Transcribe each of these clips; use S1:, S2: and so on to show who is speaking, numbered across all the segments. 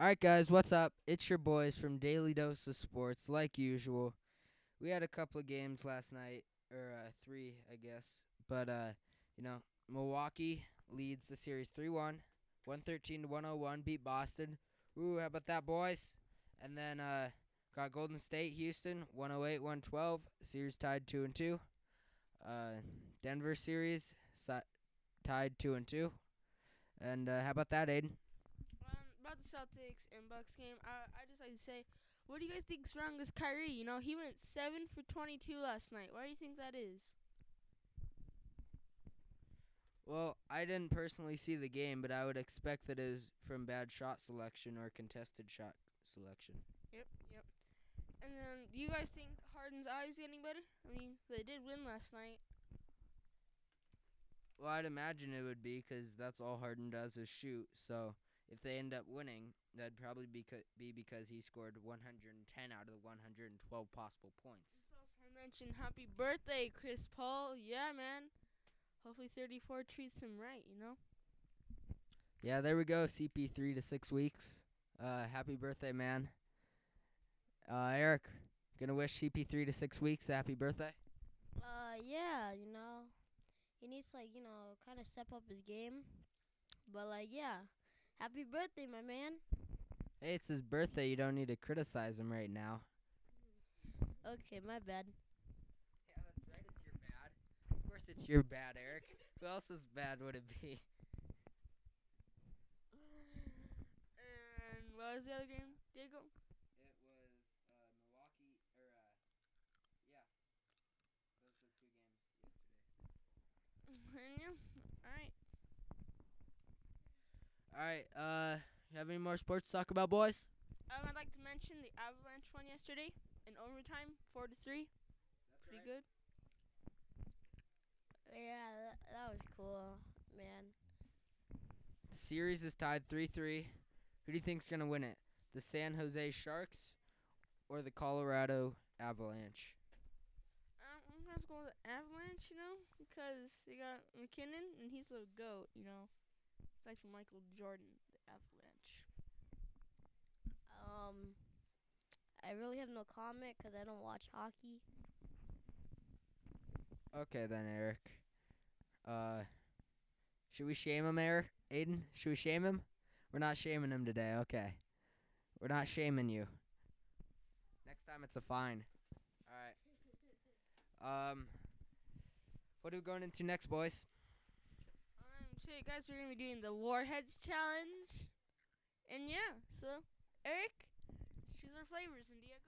S1: All right, guys, what's up? It's your boys from Daily Dose of Sports, like usual. We had a couple of games last night, or uh, three, I guess. But uh, you know, Milwaukee leads the series 3-1, 113 to 101, beat Boston. Ooh, how about that, boys? And then uh, got Golden State, Houston, 108-112, series tied two and two. Uh, Denver series si- tied two and two. And uh, how about that, Aiden?
S2: About the Celtics and Bucks game, I I just like to say, what do you guys think's wrong with Kyrie? You know, he went seven for twenty-two last night. Why do you think that is?
S1: Well, I didn't personally see the game, but I would expect that it was from bad shot selection or contested shot selection.
S2: Yep, yep. And then, do you guys think Harden's eyes getting better? I mean, they did win last night.
S1: Well, I'd imagine it would be because that's all Harden does is shoot. So if they end up winning, that'd probably be co- be because he scored 110 out of the 112 possible points.
S2: Just also mention happy birthday, Chris Paul. Yeah, man. Hopefully, 34 treats him right. You know.
S1: Yeah, there we go. CP3 to six weeks. Uh, happy birthday, man. Uh, Eric, gonna wish CP3 to six weeks. a Happy birthday.
S3: Uh, yeah, you know, he needs to, like you know kind of step up his game. But like, yeah, happy birthday, my man.
S1: Hey, it's his birthday. You don't need to criticize him right now.
S3: Okay, my bad.
S1: Yeah, that's right. It's your bad. Of course, it's your bad, Eric. Who else's bad would it be?
S2: And what was the other game, Diego?
S1: It was uh, Milwaukee, or uh, yeah, those were two games yesterday.
S2: And yeah, all right.
S1: All right. Uh, you have any more sports to talk about, boys?
S2: Um, I'd like to mention the Avalanche won yesterday in overtime, four to three. Pretty good.
S3: Yeah, that, that was cool, man.
S1: Series is tied three-three. Who do you think's gonna win it? The San Jose Sharks or the Colorado Avalanche?
S2: Um, I'm gonna have to go with the Avalanche, you know, because they got MacKinnon and he's a goat, you know. Like from Michael Jordan, the Avalanche.
S3: Um, I really have no comment because I don't watch hockey.
S1: Okay then, Eric. Uh, should we shame him, Eric? Aiden, should we shame him? We're not shaming him today. Okay, we're not shaming you. Next time it's a fine. All right. Um, what are we going into next, boys?
S2: You guys are gonna be doing the Warheads challenge, and yeah, so Eric, choose our flavors, and Diego.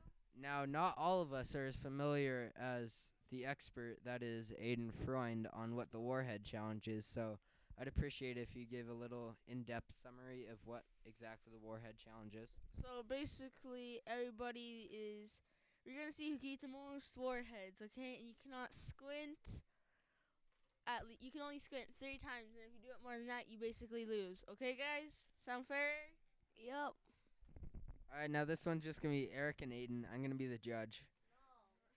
S1: Now, not all of us are as familiar as the expert that is Aiden Freund on what the Warhead Challenge is, so I'd appreciate if you give a little in-depth summary of what exactly the Warhead Challenge is.
S2: So basically, everybody is. You're gonna see who can eat the most warheads, okay? And you cannot squint. At le- you can only squint three times, and if you do it more than that, you basically lose. Okay, guys? Sound fair?
S3: Yep.
S1: All right, now this one's just gonna be Eric and Aiden. I'm gonna be the judge.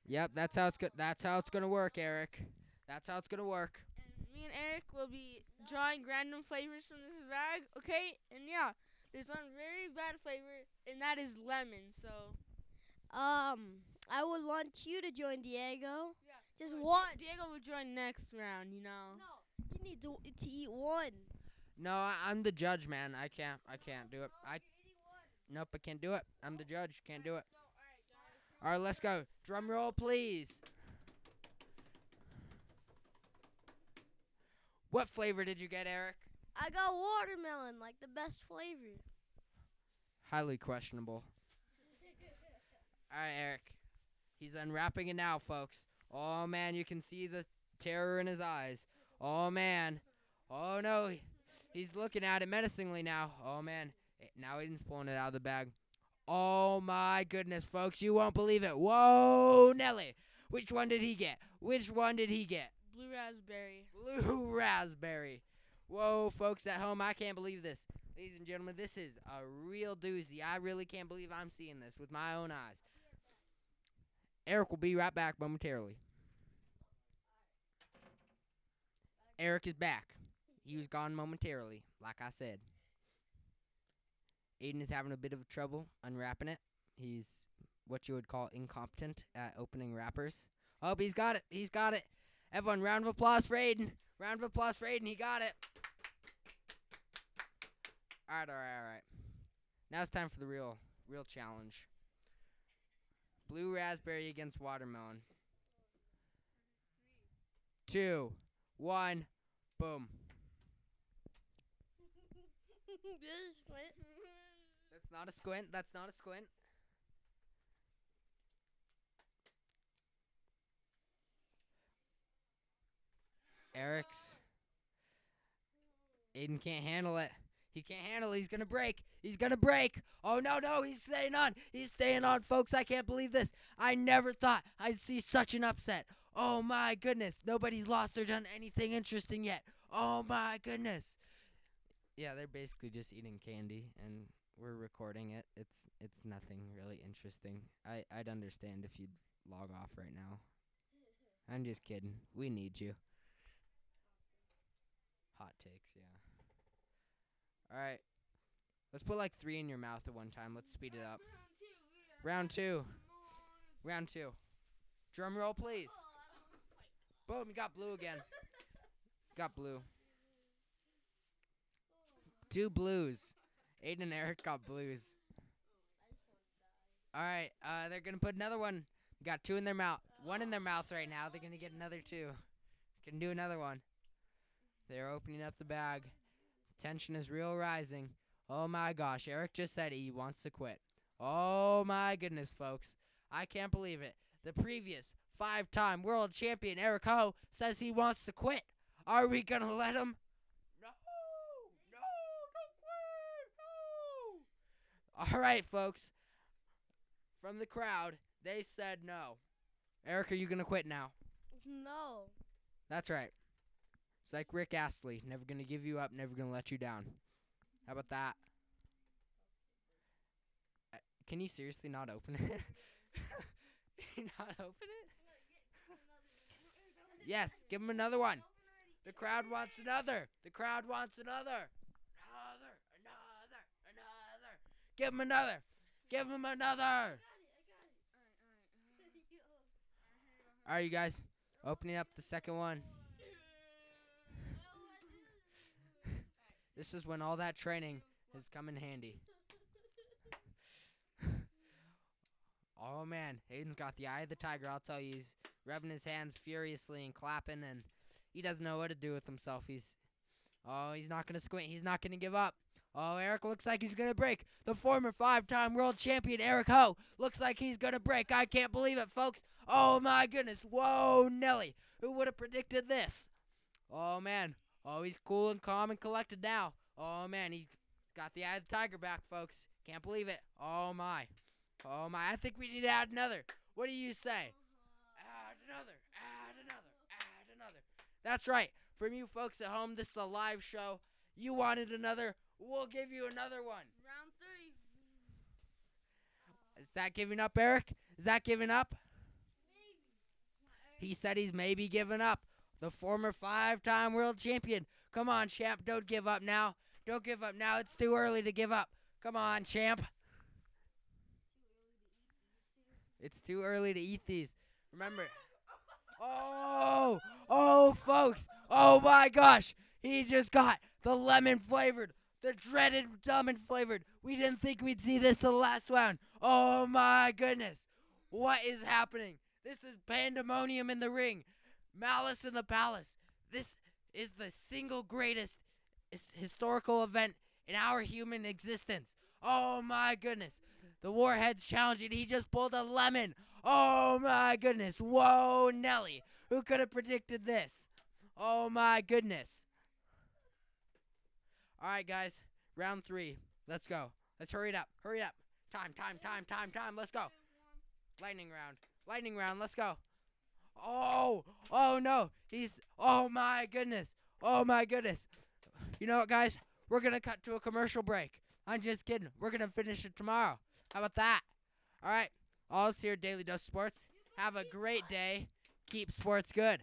S1: Yep, that's how it's go- That's how it's gonna work, Eric. That's how it's gonna work.
S2: And me and Eric will be drawing random flavors from this bag, okay? And yeah, there's one very bad flavor, and that is lemon. So
S3: Um, I would want you to join Diego.
S2: Yeah,
S3: Just
S2: so
S3: one.
S2: Diego will join next round. You know.
S3: No, you need to to eat one.
S1: No, I- I'm the judge, man. I can't. I can't do it. I. Nope, I can't do it. I'm the judge. Can't do it.
S2: So, all right, guys.
S1: All right, let's go. Drum roll, please. What flavor did you get, Eric?
S3: I got watermelon, like the best flavor.
S1: Highly questionable. All right, Eric. He's unwrapping it now, folks. Oh man, you can see the terror in his eyes. Oh man. Oh no. He's looking at it menacingly now. Oh man. Eh, Now Aiden's pulling it out of the bag. Oh my goodness, folks. You won't believe it. Whoa, Nelly. Which one did he get? Which one did he get?
S2: Blue raspberry.
S1: Blue raspberry. Whoa, folks at home, I can't believe this. Ladies and gentlemen, this is a real doozy. I really can't believe I'm seeing this with my own eyes. Eric will be right back momentarily. Eric is back. He was gone momentarily, like I said. Aiden is having a bit of trouble unwrapping it. He's what you would call incompetent at opening wrappers. Oh, he's got it. He's got it. Everyone, round of applause for Aiden. Round of applause for Aiden. He got it. All right, all right, all right. Now it's time for the real, real challenge. Blue raspberry against watermelon. Two, one, boom. That's not a squint. That's not a squint. Eric's. Aiden can't handle it. He can't handle it. He's going to break. He's going to break. Oh, no, no. He's staying on. He's staying on, folks. I can't believe this. I never thought I'd see such an upset. Oh, my goodness. Nobody's lost or done anything interesting yet. Oh, my goodness. Yeah, they're basically just eating candy, and we're recording it. It's it's nothing really interesting. I I'd understand if you'd log off right now. I'm just kidding. We need you. Hot takes, yeah. All right, let's put like three in your mouth at one time. Let's speed it up. Round two. Round two. Drum roll, please. Boom! You got blue again. Got blue. Two blues. Aiden and Eric got blues. All right, uh, they're gonna put another one. Got two in their mouth. One in their mouth right now. They're gonna get another two. Can do another one. They're opening up the bag. Tension is real rising. Oh my gosh, Eric just said he wants to quit. Oh my goodness, folks. I can't believe it. The previous five time world champion Eric Ho says he wants to quit. Are we gonna let him? No! No! Don't quit! No! All right, folks. From the crowd, they said no. Eric, are you gonna quit now?
S3: No.
S1: That's right. It's like Rick Astley, never gonna give you up, never gonna let you down. How about that? Uh, can you seriously not open it? You not open it? Yes, give him another one. The crowd wants another. The crowd wants another. Another, another, another. Give him another. Give him another. All right, you guys, opening up the second one. This is when all that training has come in handy. oh man, Hayden's got the eye of the tiger. I'll tell you, he's rubbing his hands furiously and clapping, and he doesn't know what to do with himself. He's, oh, he's not gonna squint. He's not gonna give up. Oh, Eric looks like he's gonna break. The former five-time world champion Eric Ho looks like he's gonna break. I can't believe it, folks. Oh my goodness. Whoa, Nelly. Who would have predicted this? Oh man. Oh, he's cool and calm and collected now. Oh man, he's got the eye of the tiger back, folks. Can't believe it. Oh my. Oh my. I think we need to add another. What do you say? Add another. Add another. Add another. That's right. From you folks at home, this is a live show. You wanted another. We'll give you another one.
S2: Round three.
S1: Is that giving up, Eric? Is that giving up? Maybe. He said he's maybe giving up. The former five time world champion. Come on, champ. Don't give up now. Don't give up now. It's too early to give up. Come on, champ. It's too early to eat these. Remember. Oh, oh, folks. Oh my gosh. He just got the lemon flavored, the dreaded lemon flavored. We didn't think we'd see this the last round. Oh my goodness. What is happening? This is pandemonium in the ring. Malice in the Palace. This is the single greatest historical event in our human existence. Oh my goodness. The Warhead's challenging. He just pulled a lemon. Oh my goodness. Whoa, Nelly. Who could have predicted this? Oh my goodness. All right, guys. Round three. Let's go. Let's hurry it up. Hurry up. Time, time, time, time, time. Let's go. Lightning round. Lightning round. Let's go. Oh, oh no. He's, oh my goodness. Oh my goodness. You know what, guys? We're going to cut to a commercial break. I'm just kidding. We're going to finish it tomorrow. How about that? All right. All us here Daily Dose Sports. Have a great day. Keep sports good.